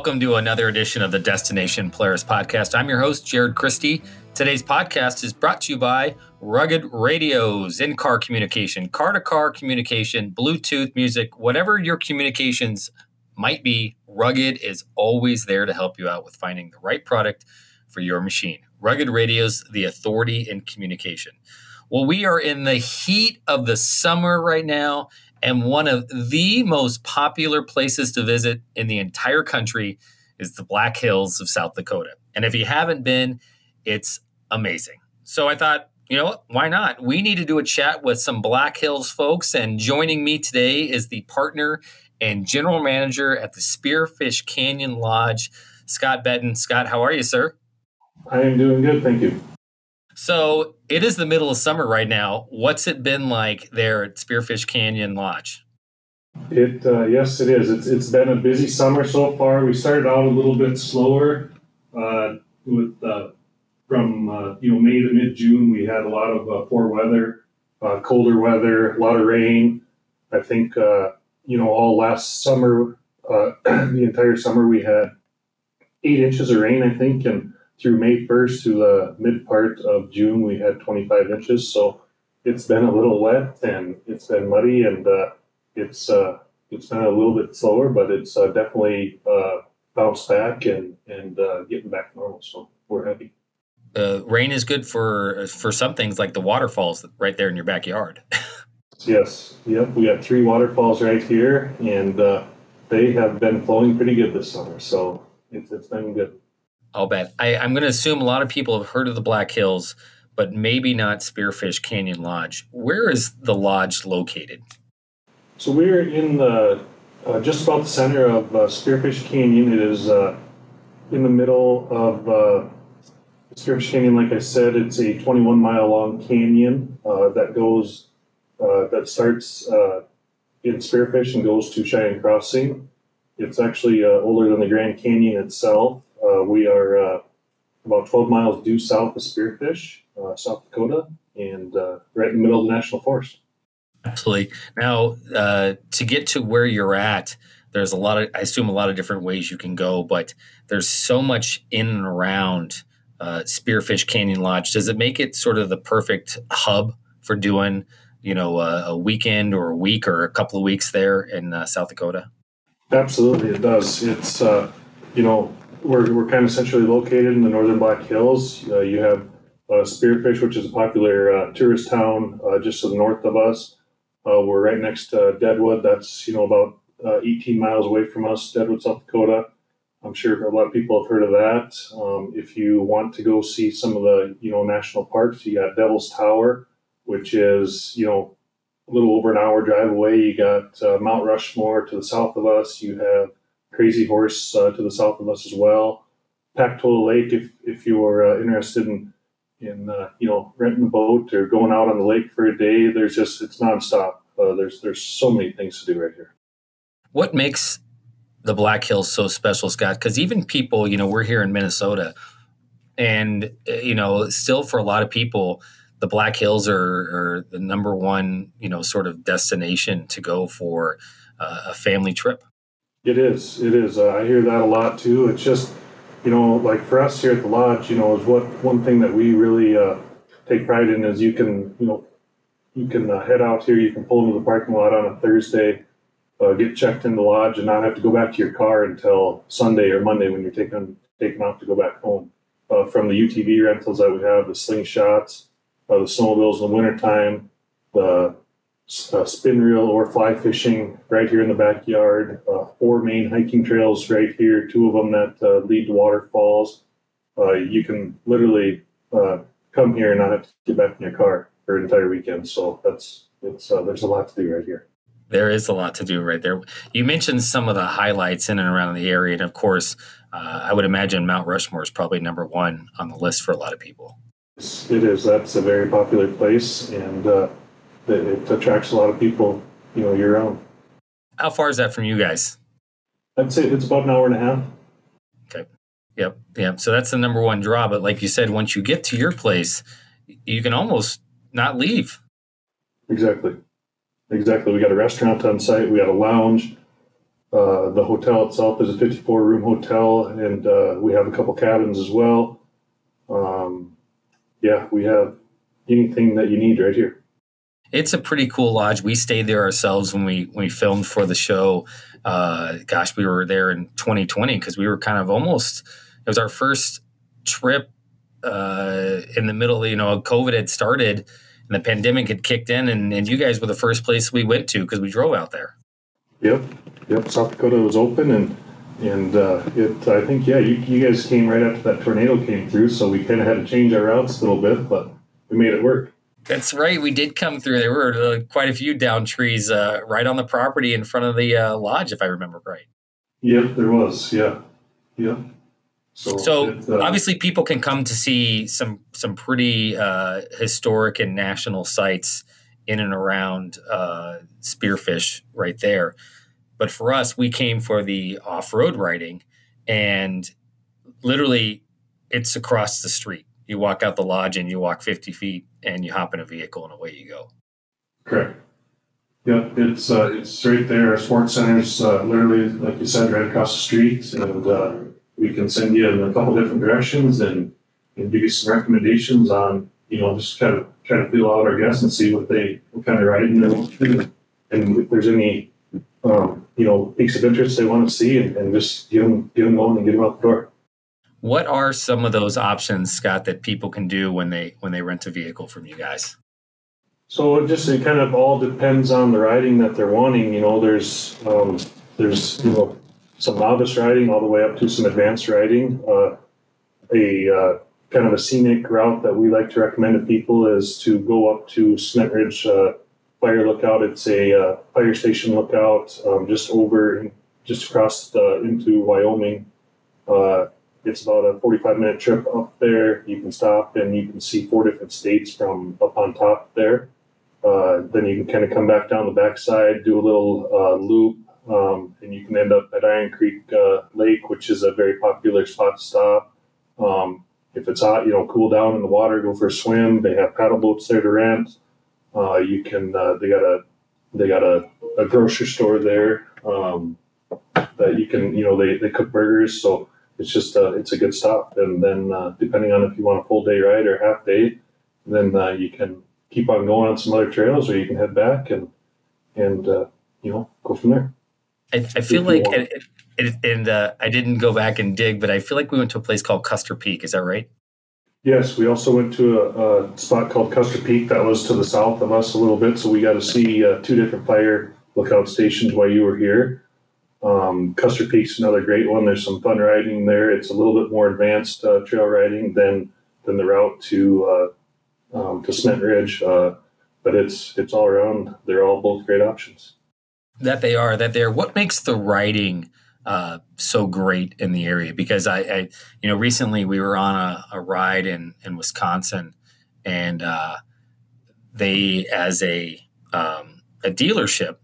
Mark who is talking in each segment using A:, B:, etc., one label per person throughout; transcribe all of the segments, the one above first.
A: Welcome to another edition of the Destination Polaris podcast. I'm your host, Jared Christie. Today's podcast is brought to you by Rugged Radios, in car communication, car to car communication, Bluetooth music, whatever your communications might be, Rugged is always there to help you out with finding the right product for your machine. Rugged Radios, the authority in communication. Well, we are in the heat of the summer right now, and one of the most popular places to visit in the entire country is the Black Hills of South Dakota. And if you haven't been, it's amazing. So I thought, you know what? Why not? We need to do a chat with some Black Hills folks. And joining me today is the partner and general manager at the Spearfish Canyon Lodge, Scott Betten. Scott, how are you, sir?
B: I am doing good, thank you.
A: So it is the middle of summer right now. What's it been like there at Spearfish Canyon Lodge?
B: It uh, yes, it is. It's it's been a busy summer so far. We started out a little bit slower uh, with uh, from uh, you know May to mid June. We had a lot of uh, poor weather, uh, colder weather, a lot of rain. I think you know all last summer, the entire summer we had eight inches of rain. I think and through May 1st to the mid part of June, we had 25 inches. So it's been a little wet and it's been muddy and uh, it's uh, it's been a little bit slower, but it's uh, definitely uh, bounced back and and uh, getting back normal. So we're happy.
A: Uh, rain is good for for some things like the waterfalls right there in your backyard.
B: yes, yep. We got three waterfalls right here, and they have been flowing pretty good this summer. So it's it's been good.
A: I'll bet. I, I'm going to assume a lot of people have heard of the Black Hills, but maybe not Spearfish Canyon Lodge. Where is the lodge located?
B: So we're in the uh, just about the center of uh, Spearfish Canyon. It is uh, in the middle of uh, Spearfish Canyon. Like I said, it's a 21 mile long canyon uh, that goes uh, that starts in Spearfish and goes to Cheyenne Crossing. It's actually older than the Grand Canyon itself. Uh, we are uh, about 12 miles due south of Spearfish, uh, South Dakota, and right in the middle of the national forest.
A: Absolutely. Now, to get to where you're at, there's a lot of, I assume, a lot of different ways you can go, but there's so much in and around uh, Spearfish Canyon Lodge. Does it make it sort of the perfect hub for doing, you know, a, a weekend or a week or a couple of weeks there in uh, South Dakota?
B: Absolutely, it does. It's, uh, you know, we're, we're kind of centrally located in the northern Black Hills. Uh, you have uh, Spearfish, which is a popular uh, tourist town uh, just to the north of us. Uh, we're right next to Deadwood. That's you know about uh, 18 miles away from us, Deadwood, South Dakota. I'm sure a lot of people have heard of that. Um, if you want to go see some of the you know national parks, you got Devil's Tower, which is you know a little over an hour drive away. You got Mount Rushmore to the south of us. You have Crazy Horse uh, to the south of us as well. Pactola Lake, if if you are uh, interested in in uh, you know renting a boat or going out on the lake for a day, there's just it's nonstop. Uh, there's there's so many things to do right here.
A: What makes the Black Hills so special, Scott? Because even people, you know, we're here in Minnesota, and uh, you know, still for a lot of people, the Black Hills are, are the number one, you know, sort of destination to go for uh, a family trip.
B: It is. It is. Uh, I hear that a lot too. It's just, you know, like for us here at the lodge, you know, is what one thing that we really uh, take pride in is you can, you know, you can uh, head out here, you can pull into the parking lot on a Thursday, uh, get checked in the lodge, and not have to go back to your car until Sunday or Monday when you're taking taking off to go back home. Uh, from the UTV rentals that we have, the slingshots, uh, the snowmobiles in the wintertime, the uh, spin reel or fly fishing right here in the backyard. Uh, four main hiking trails right here, two of them that uh, lead to waterfalls. Uh, you can literally uh, come here and not have to get back in your car for an entire weekend. So that's it's uh, there's a lot to do right here.
A: There is a lot to do right there. You mentioned some of the highlights in and around the area, and of course, I would imagine Mount Rushmore is probably number one on the list for a lot of people.
B: It is. That's a very popular place, and it, it attracts a lot of people, you know, year round.
A: How far is that from you guys?
B: I'd say it's about an hour and a half.
A: Okay. Yep. Yep. So that's the number one draw. But like you said, once you get to your place, you can almost not leave.
B: Exactly. Exactly. We got a restaurant on site. We got a lounge. Uh, the hotel itself is a 54 room hotel, and uh, we have a couple cabins as well. Um, yeah, we have anything that you need right here.
A: It's a pretty cool lodge. We stayed there ourselves when we when we filmed for the show. Uh, gosh, we were there in 2020 because we were kind of almost. It was our first trip uh, in the middle. Of, you know, COVID had started and the pandemic had kicked in, and, and you guys were the first place we went to because we drove out there.
B: Yep, yep. South Dakota was open, and and uh, it. I think yeah, you, you guys came right after that tornado came through, so we kind of had to change our routes a little bit, but we made it work.
A: That's right. We did come through. There were uh, quite a few down trees uh, right on the property in front of the uh, lodge, if I remember right.
B: Yep, there was. Yeah, yeah.
A: So, so it, uh, obviously, people can come to see some some pretty uh, historic and national sites in and around uh, Spearfish right there. But for us, we came for the off road riding, and literally, it's across the street. You walk out the lodge and you walk 50 feet and you hop in a vehicle and away you go.
B: Correct. Yep, it's uh, it's right there. Sports center's uh, literally, like you said, right across the street, and uh, we can send you in a couple different directions and, and give you some recommendations on, you know, just kind of try to feel out our guests and see what they what kind of riding they want to and if there's any, um, you know, peaks of interest they want to see, and, and just get them get them going and get them out the door.
A: What are some of those options, Scott, that people can do when they when they rent a vehicle from you guys?
B: So it just it kind of all depends on the riding that they're wanting. You know, there's um, there's you know some novice riding all the way up to some advanced riding. Uh, a uh, kind of a scenic route that we like to recommend to people is to go up to Cement Ridge uh, Fire Lookout. It's a uh, fire station lookout um, just over, just across the, into Wyoming. It's about a 45 minute trip up there. You can stop and you can see four different states from up on top there. Uh, then you can kind of come back down the backside, do a little uh, loop, um, and you can end up at Iron Creek uh, Lake, which is a very popular spot to stop. Um, if it's hot, you know, cool down in the water, go for a swim. They have paddle boats there to rent. Uh, you can. Uh, they got a they got a, a grocery store there um, that you can. You know, they, they cook burgers, so it's just uh, it's a good stop. And then uh, depending on if you want a full day ride or half day, then uh, you can keep on going on some other trails, or you can head back and and uh, you know go from there.
A: I, I feel like, and uh, I didn't go back and dig, but I feel like we went to a place called Custer Peak. Is that right?
B: Yes, we also went to a, a spot called Custer Peak that was to the south of us a little bit, so we got to see uh, two different fire lookout stations while you were here. Um, Custer Peak's another great one. There's some fun riding there. It's a little bit more advanced uh, trail riding than than the route to uh, um, to Cement Ridge, uh, but it's it's all around. They're all both great options.
A: That they are. That they're. What makes the riding uh, so great in the area? Because I, I, you know, recently we were on a, a ride in in Wisconsin, and uh, they, as a um, a dealership,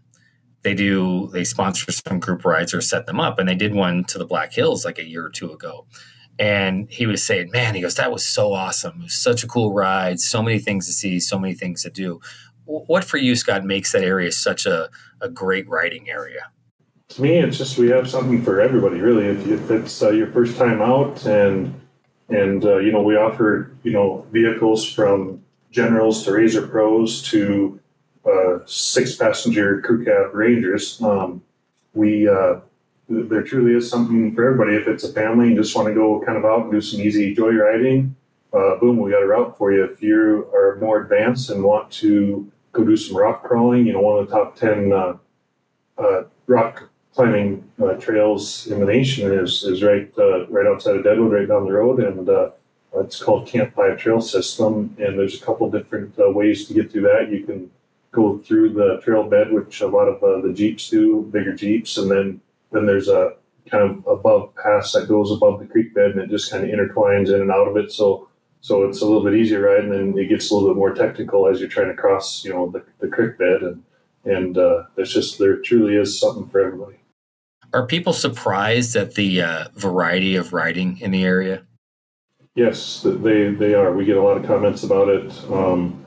A: they do they sponsor some group rides or set them up, and they did one to the Black Hills like a year or two ago. And he was saying, "Man, he goes, that was so awesome. It was such a cool ride. So many things to see, so many things to do." what for you, Scott, makes that area such a, a great riding area?
B: To me, it's just we have something for everybody, really. If, if it's uh, your first time out, and and uh, you know we offer you know vehicles from generals to RZR Pros to uh, six passenger crew cab rangers. Um, we uh, there truly is something for everybody. If it's a family and just want to go kind of out and do some easy joy riding, uh, boom, we got a route for you. If you are more advanced and want to go do some rock crawling. You know, one of the top 10 uh, uh, rock climbing uh, trails in the nation is, is right uh, right outside of Deadwood, right down the road. And it's called Camp 5 Trail System. And there's a couple different ways to get through that. You can go through the trail bed, which a lot of the Jeeps do, bigger Jeeps. And then, then there's a kind of above pass that goes above the creek bed and it just kind of intertwines in and out of it. So so it's a little bit easier ride, and then it gets a little bit more technical as you're trying to cross, you know, the, the creek bed, and and uh, it's just there truly is something for everybody.
A: Are people surprised at the uh, variety of riding in the area?
B: Yes, they they are. We get a lot of comments about it um,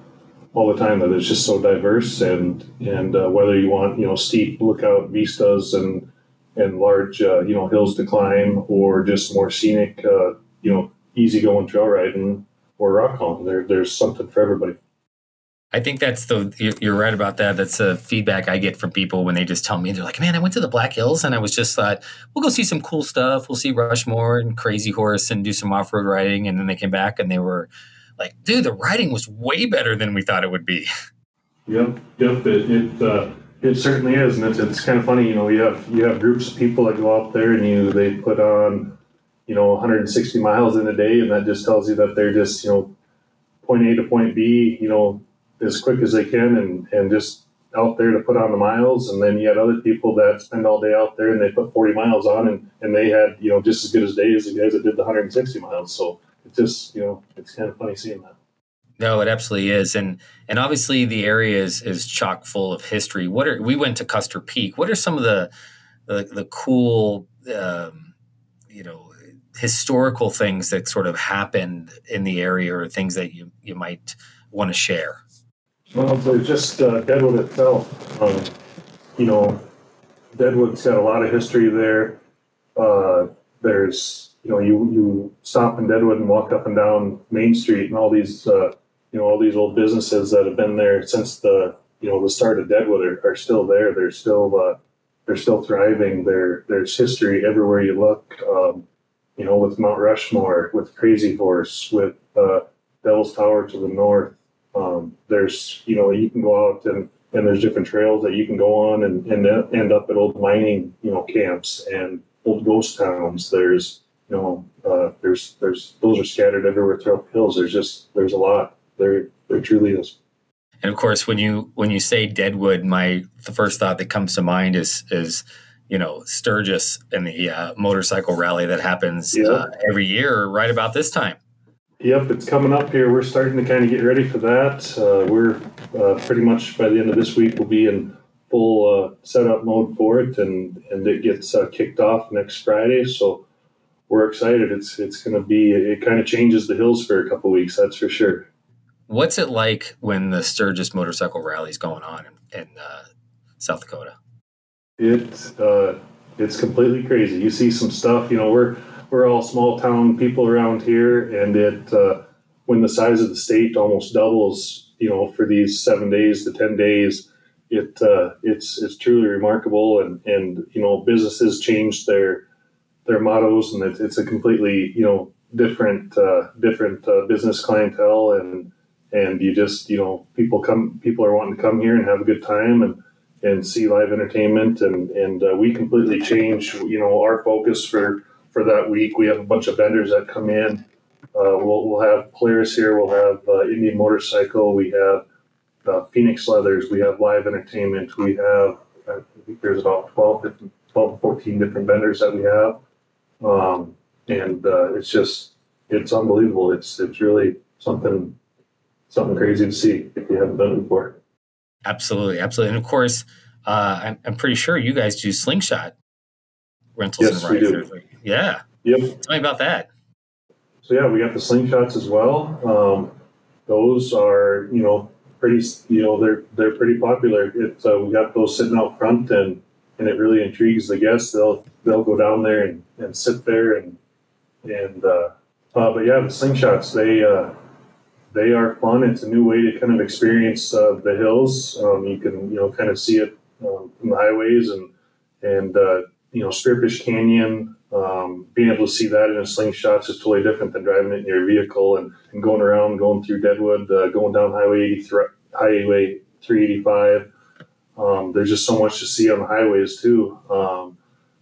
B: all the time that it's just so diverse, and and uh, whether you want you know steep lookout vistas and and large uh, you know hills to climb, or just more scenic uh, you know easy going trail riding or rock climbing. There, there's something for everybody.
A: I think that's the you're right about that. That's the feedback I get from people when they just tell me they're like, "Man, I went to the Black Hills and I was just thought we'll go see some cool stuff. We'll see Rushmore and Crazy Horse and do some off road riding." And then they came back and they were like, "Dude, the writing was way better than we thought it would be."
B: Yep, yep. It it, uh, it certainly is, and it's, it's kind of funny. You know, you have you have groups of people that go out there and you they put on, you know, 160 miles in a day, and that just tells you that they're just you know, point A to point B. You know as quick as they can and, and just out there to put on the miles. And then you had other people that spend all day out there and they put 40 miles on and, and they had, you know, just as good as days as the guys that did the 160 miles. So it's just, you know, it's kind of funny seeing that.
A: No, it absolutely is, and and obviously the area is is chock full of history. What are we went to Custer Peak? What are some of the the, the cool, um, you know, historical things that sort of happened in the area, or things that you you might want to share?
B: Well, there's just uh, Deadwood itself. Um, you know, Deadwood's got a lot of history there. Uh, there's, you know, you you stop in Deadwood and walk up and down Main Street, and all these, uh, you know, all these old businesses that have been there since the, you know, the start of Deadwood are, are still there. They're still uh, they're still thriving. There there's history everywhere you look. Um, you know, with Mount Rushmore, with Crazy Horse, with uh, Devil's Tower to the north. Um, there's, you know, you can go out and, and there's different trails that you can go on and, and end up at old mining, you know, camps and old ghost towns. There's, you know, uh, there's, there's, those are scattered everywhere throughout the hills. There's just, there's a lot. There, there truly is.
A: And of course, when you when you say Deadwood, my the first thought that comes to mind is is you know Sturgis and the uh, motorcycle rally that happens yeah. uh, every year right about this time.
B: Yep, it's coming up here. We're starting to kind of get ready for that. Uh, we're uh, pretty much by the end of this week, we'll be in full uh, setup mode for it, and and it gets uh, kicked off next Friday. So we're excited. It's it's going to be. It kind of changes the hills for a couple weeks. That's for sure.
A: What's it like when the Sturgis Motorcycle Rally is going on in, in uh, South Dakota?
B: It's uh, it's completely crazy. You see some stuff. You know, we're we're all small town people around here, and it uh, when the size of the state almost doubles, you know, for these seven days to ten days, it uh, it's it's truly remarkable, and and you know, businesses change their their mottos, and it's, it's a completely you know different uh, different uh, business clientele, and and you just you know people come people are wanting to come here and have a good time and and see live entertainment and and uh, we completely change you know our focus for for that week. We have a bunch of vendors that come in. Uh, we'll, we'll have players here. We'll have uh, Indian Motorcycle. We have uh, Phoenix Leathers. We have live entertainment. We have, I think there's about 12, different, 12 14 different vendors that we have. Um, and uh, it's just, it's unbelievable. It's, it's really something, something crazy to see if you haven't done it before.
A: Absolutely. Absolutely. And of course, uh, I'm, I'm pretty sure you guys do slingshot rentals
B: yes,
A: and rides. Yeah.
B: Yep.
A: Tell me about that.
B: So yeah, we got the slingshots as well. Um, those are you know pretty you know they're they're pretty popular. It's uh, we got those sitting out front and and it really intrigues the guests. They'll they'll go down there and, and sit there and and uh, uh, but yeah, the slingshots they uh, they are fun. It's a new way to kind of experience uh, the hills. Um, you can you know kind of see it um, from the highways and and uh, you know Spearfish Canyon um, being able to see that in a slingshot is totally different than driving it in your vehicle and, and going around, going through Deadwood, uh, going down Highway Highway 385. Um, there's just so much to see on the highways too. Um,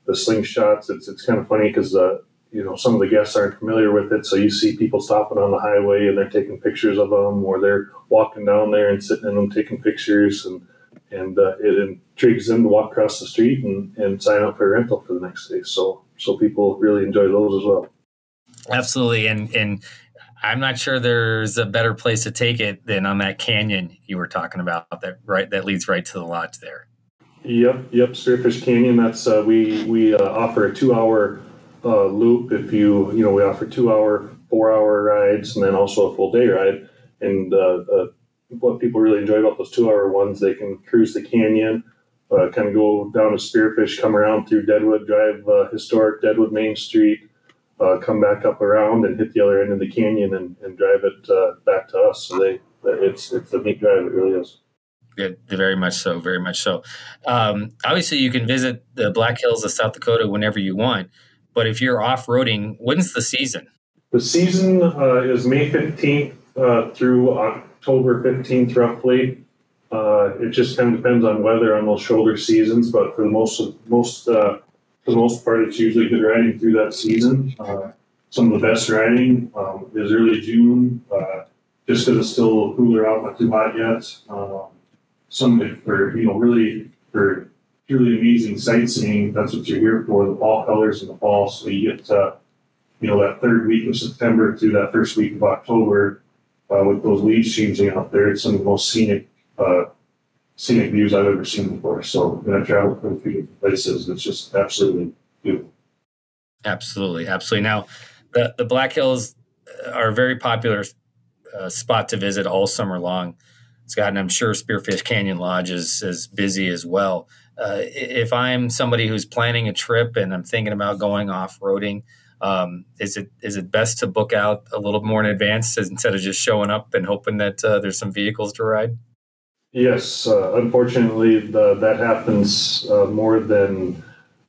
B: the slingshots, it's, it's kind of funny because uh, you know some of the guests aren't familiar with it, so you see people stopping on the highway and they're taking pictures of them, or they're walking down there and sitting in them taking pictures, and and uh, it intrigues them to walk across the street and, and sign up for a rental for the next day. So so people really enjoy those as well.
A: Absolutely, and and I'm not sure there's a better place to take it than on that canyon you were talking about that right that leads right to the lodge there.
B: Yep, yep, Spearfish Canyon. That's uh, we we uh, offer a two hour uh, loop. If you you know we offer two hour, four hour rides, and then also a full day ride. And uh, uh, what people really enjoy about those two hour ones, they can cruise the canyon uh, kind of go down to Spearfish, come around through Deadwood, drive uh, historic Deadwood Main Street, uh, come back up around and hit the other end of the canyon and, and drive it uh, back to us. So they, it's it's a neat drive. It really is.
A: Very much so, very much so. Um, obviously, you can visit the Black Hills of South Dakota whenever you want, but if you're off roading, when's the season?
B: The season uh, is May fifteenth uh, through October fifteenth, roughly. Uh, it just kind of depends on weather on those shoulder seasons, but for the most most uh, for the most part, it's usually good riding through that season. Uh, some of the best riding um, is early June, uh, just because it's still cooler out, not too hot yet. Um, some for you know really for truly amazing sightseeing. That's what you're here for. The fall colors in the fall, so you get uh, you know that third week of September to that first week of October uh, with those leaves changing out there. It's some of the most scenic uh, scenic views I've ever seen before. So when I travel to a few different places, it's just absolutely beautiful.
A: Absolutely, absolutely. Now, the the Black Hills are a very popular uh, spot to visit all summer long. Scott, and I'm sure Spearfish Canyon Lodge is busy as well. Uh, if I'm somebody who's planning a trip and I'm thinking about going off roading, um, is it is it best to book out a little more in advance instead of just showing up and hoping that uh, there's some vehicles to ride?
B: Yes, uh, unfortunately, the, that happens uh, more than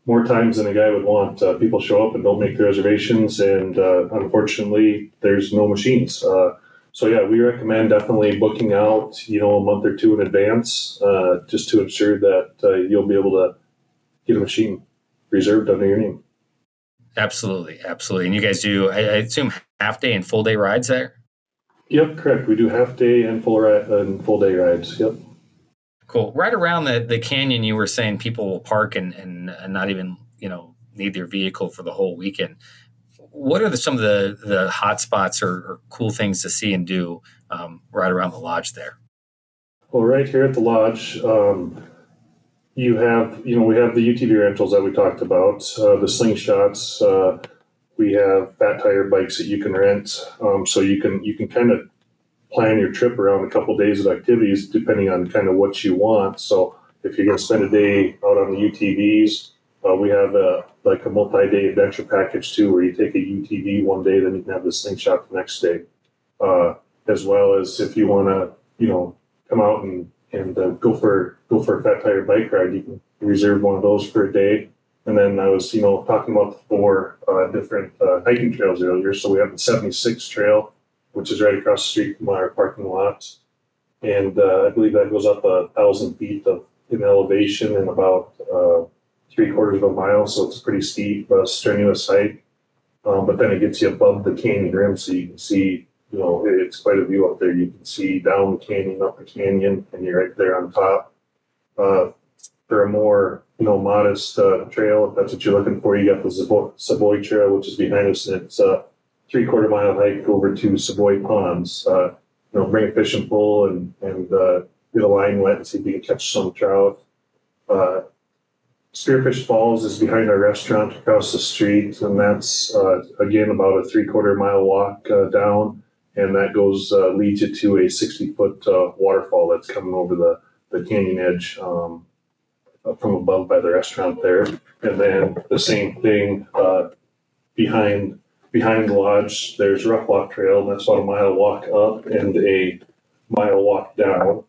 B: more times than a guy would want. Uh, people show up and don't make the reservations, and uh, unfortunately, there's no machines. So yeah, we recommend definitely booking out, you know, a month or two in advance, uh, just to ensure that uh, you'll be able to get a machine reserved under your name.
A: Absolutely, absolutely. And you guys do, I, I assume, half day and full day rides there.
B: Yep, correct. We do half day and full ri- and full day rides. Yep.
A: Cool. Right around the, the canyon, you were saying people will park and, and, and not even you know need their vehicle for the whole weekend. What are the, some of the the hot spots or, or cool things to see and do um, right around the lodge there?
B: Well, right here at the lodge, um, you have you know we have the UTV rentals that we talked about, uh, the slingshots. Uh, we have fat tire bikes that you can rent, um, so you can you can kind of plan your trip around a couple days of activities depending on kind of what you want. So if you're going to spend a day out on the UTVs, uh, we have a like a multi-day adventure package too, where you take a UTV one day, then you can have the slingshot the next day, uh, as well as if you want to, you know, come out and and uh, go for go for a fat tire bike ride, you can reserve one of those for a day. And then I was, you know, talking about the four uh, different uh, hiking trails earlier. So we have the 76 trail, which is right across the street from our parking lot. And uh, I believe that goes up a thousand feet of in elevation in about uh, three quarters of a mile. So it's pretty steep, uh, strenuous hike. Um, but then it gets you above the canyon rim, so you can see, you know, it's quite a view up there. You can see down the canyon, up the canyon, and you're right there on top. Uh, for a more you know modest uh, trail, if that's what you're looking for, you got the Savoy, Savoy Trail, which is behind us, and it's a three quarter mile hike over to Savoy Ponds. Uh, you know, bring a fishing pole and and uh, get a line wet and see if you can catch some trout. Uh, Spearfish Falls is behind our restaurant across the street, and that's uh, again about a three quarter mile walk uh, down, and that goes uh, leads you to a sixty foot uh, waterfall that's coming over the the canyon edge. Um, from above by the restaurant there. And then the same thing uh, behind behind the lodge. There's Roughlock Trail, and that's about a mile walk up and a mile walk down.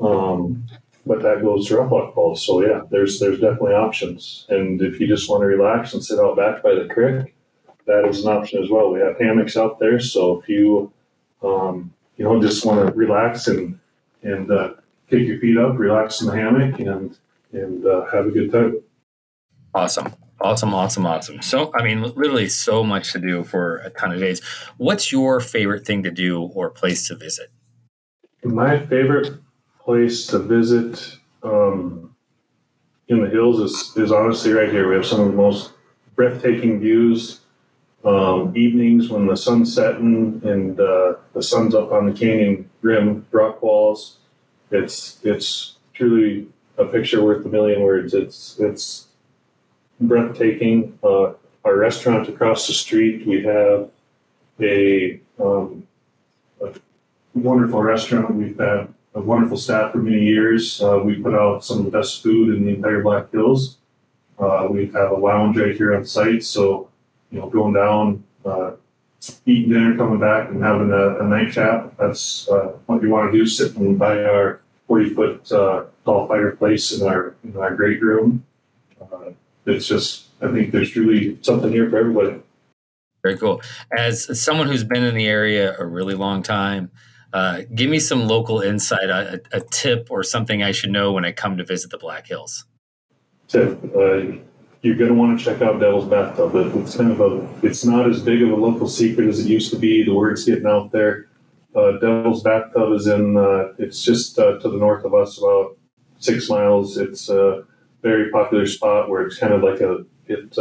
B: Um, but that goes to Roughlock Falls. So yeah, there's there's definitely options. And if you just want to relax and sit out back by the creek, that is an option as well. We have hammocks out there, so if you um, you know just want to relax and and uh, kick your feet up, relax in the hammock, and and uh, have a good time.
A: Awesome. Awesome, awesome, awesome. So, I mean, literally so much to do for a ton of days. What's your favorite thing to do or place to visit?
B: My favorite place to visit um, in the hills is, is honestly right here. We have some of the most breathtaking views. Um, evenings when the sun's setting and uh, the sun's up on the canyon rim rock walls. It's it's truly a picture worth a million words. It's it's breathtaking. Uh, our restaurant across the street, we have a, um, a wonderful restaurant. We've had a wonderful staff for many years. Uh, we put out some of the best food in the entire Black Hills. Uh, we have a lounge right here on site, so you know, going down, uh, eating dinner, coming back, and having a, a night chat. That's uh, what you want to do, sitting by our 40 foot uh, tall fireplace in our in our great room. Uh, it's just, I think there's truly something here for everybody.
A: Very cool. As someone who's been in the area a really long time, uh, give me some local insight, a, a, tip or something I should know when I come to visit the Black Hills.
B: Tip, uh, you're going to want to check out Devil's Bathtub. It's kind of a, it's not as big of a local secret as it used to be. The word's getting out there. Uh, Devil's Bathtub is in, uh, it's just uh, to the north of us, about six miles. It's a very popular spot where it's kind of like a, it,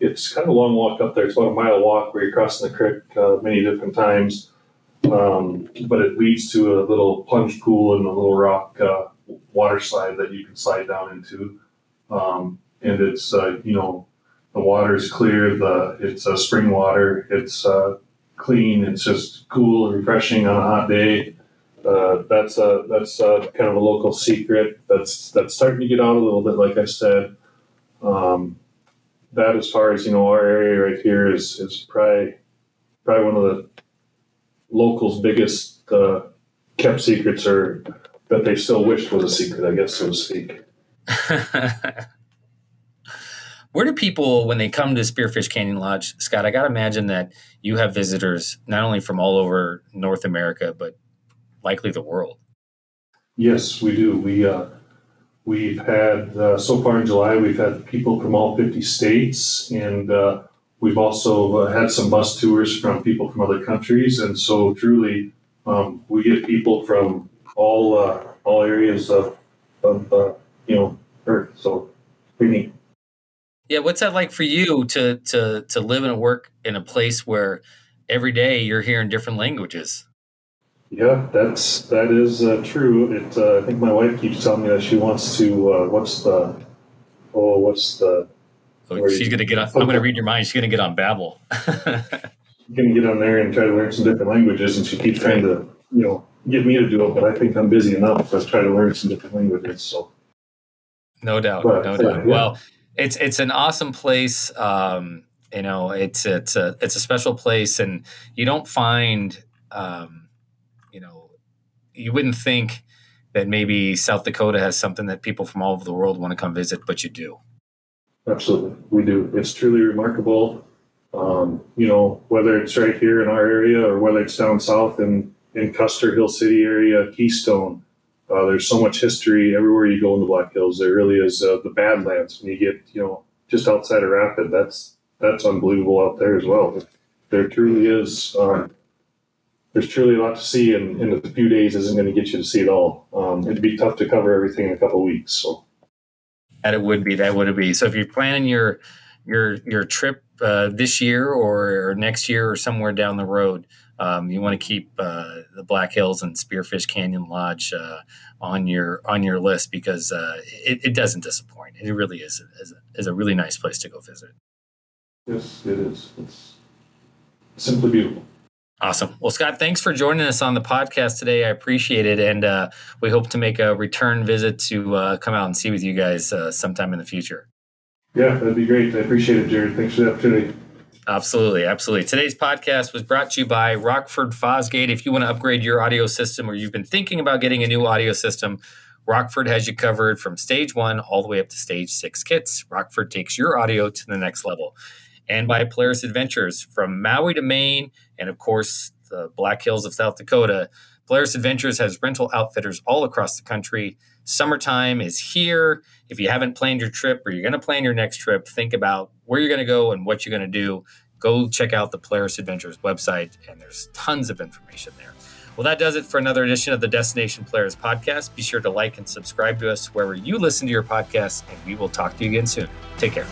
B: it's kind of a long walk up there. It's about a mile walk where you're crossing the creek uh, many different times. Um, but it leads to a little plunge pool and a little rock uh, water slide that you can slide down into. Um, and it's uh, you know the water is clear. The it's uh, spring water. It's uh, clean. It's just cool and refreshing on a hot day. Uh, that's a that's a, kind of a local secret. That's that's starting to get out a little bit. Like I said, um, that as far as you know, our area right here is is probably probably one of the locals' biggest uh, kept secrets, or that they still wished was a secret. I guess so to speak.
A: Where do people, when they come to Spearfish Canyon Lodge, Scott? I got to imagine that you have visitors not only from all over North America, but likely the world.
B: Yes, we do. We uh, we've had uh, so far in July, we've had people from all fifty states, and uh, we've also uh, had some bus tours from people from other countries. And so, truly, um, we get people from all uh, all areas of of uh, you know Earth. So, pretty neat.
A: Yeah, what's that like for you to to to live and work in a place where every day you're hearing different languages?
B: Yeah, that's that is uh, true. It uh, I think my wife keeps telling me that she wants to. Uh, what's the? Oh, what's the?
A: Oh, she's gonna get on. I'm gonna read your mind. She's gonna get on Babbel.
B: gonna get on there and try to learn some different languages, and she keeps trying to, you know, get me to do it. But I think I'm busy enough. Let's try to learn some different languages. So.
A: No doubt, but, no doubt. Yeah. Well, it's it's an awesome place. Um, you know, it's it's a it's a special place, and you don't find, um, you know, you wouldn't think that maybe South Dakota has something that people from all over the world want to come visit, but you do.
B: Absolutely, we do. It's truly remarkable. Um, you know, whether it's right here in our area or whether it's down south in in Custer Hill City area, Keystone. Uh, there's so much history everywhere you go in the Black Hills. There really is uh, the Badlands. When you get, you know, just outside of Rapid, that's that's unbelievable out there as well. There truly is. Um, there's truly a lot to see, and in a few days isn't going to get you to see it all. Um, it'd be tough to cover everything in a couple weeks. So
A: that it would be. That would be. So if you're planning your your your trip uh, this year or, or next year or somewhere down the road, um, you want to keep uh, the Black Hills and Spearfish Canyon Lodge uh, on your on your list because uh, it, it, doesn't disappoint. It really is is is a really nice place to go visit.
B: Yes, it is. It's simply beautiful.
A: Awesome. Well, Scott, thanks for joining us on the podcast today. I appreciate it, and uh, we hope to make a return visit to uh, come out and see with you guys uh, sometime in the future.
B: Yeah, that'd be great. I appreciate it, Jared. Thanks for the opportunity.
A: Absolutely, absolutely. Today's podcast was brought to you by Rockford Fosgate. If you want to upgrade your audio system or you've been thinking about getting a new audio system, Rockford has you covered from stage one all the way up to stage six kits. Rockford takes your audio to the next level. And by Polaris Adventures from Maui to Maine, and of course, the Black Hills of South Dakota. Polaris Adventures has rental outfitters all across the country. Summertime is here. If you haven't planned your trip or you're going to plan your next trip, think about where you're going to go and what you're going to do. Go check out the Polaris Adventures website, and there's tons of information there. Well, that does it for another edition of the Destination Polaris podcast. Be sure to like and subscribe to us wherever you listen to your podcasts, and we will talk to you again soon. Take care.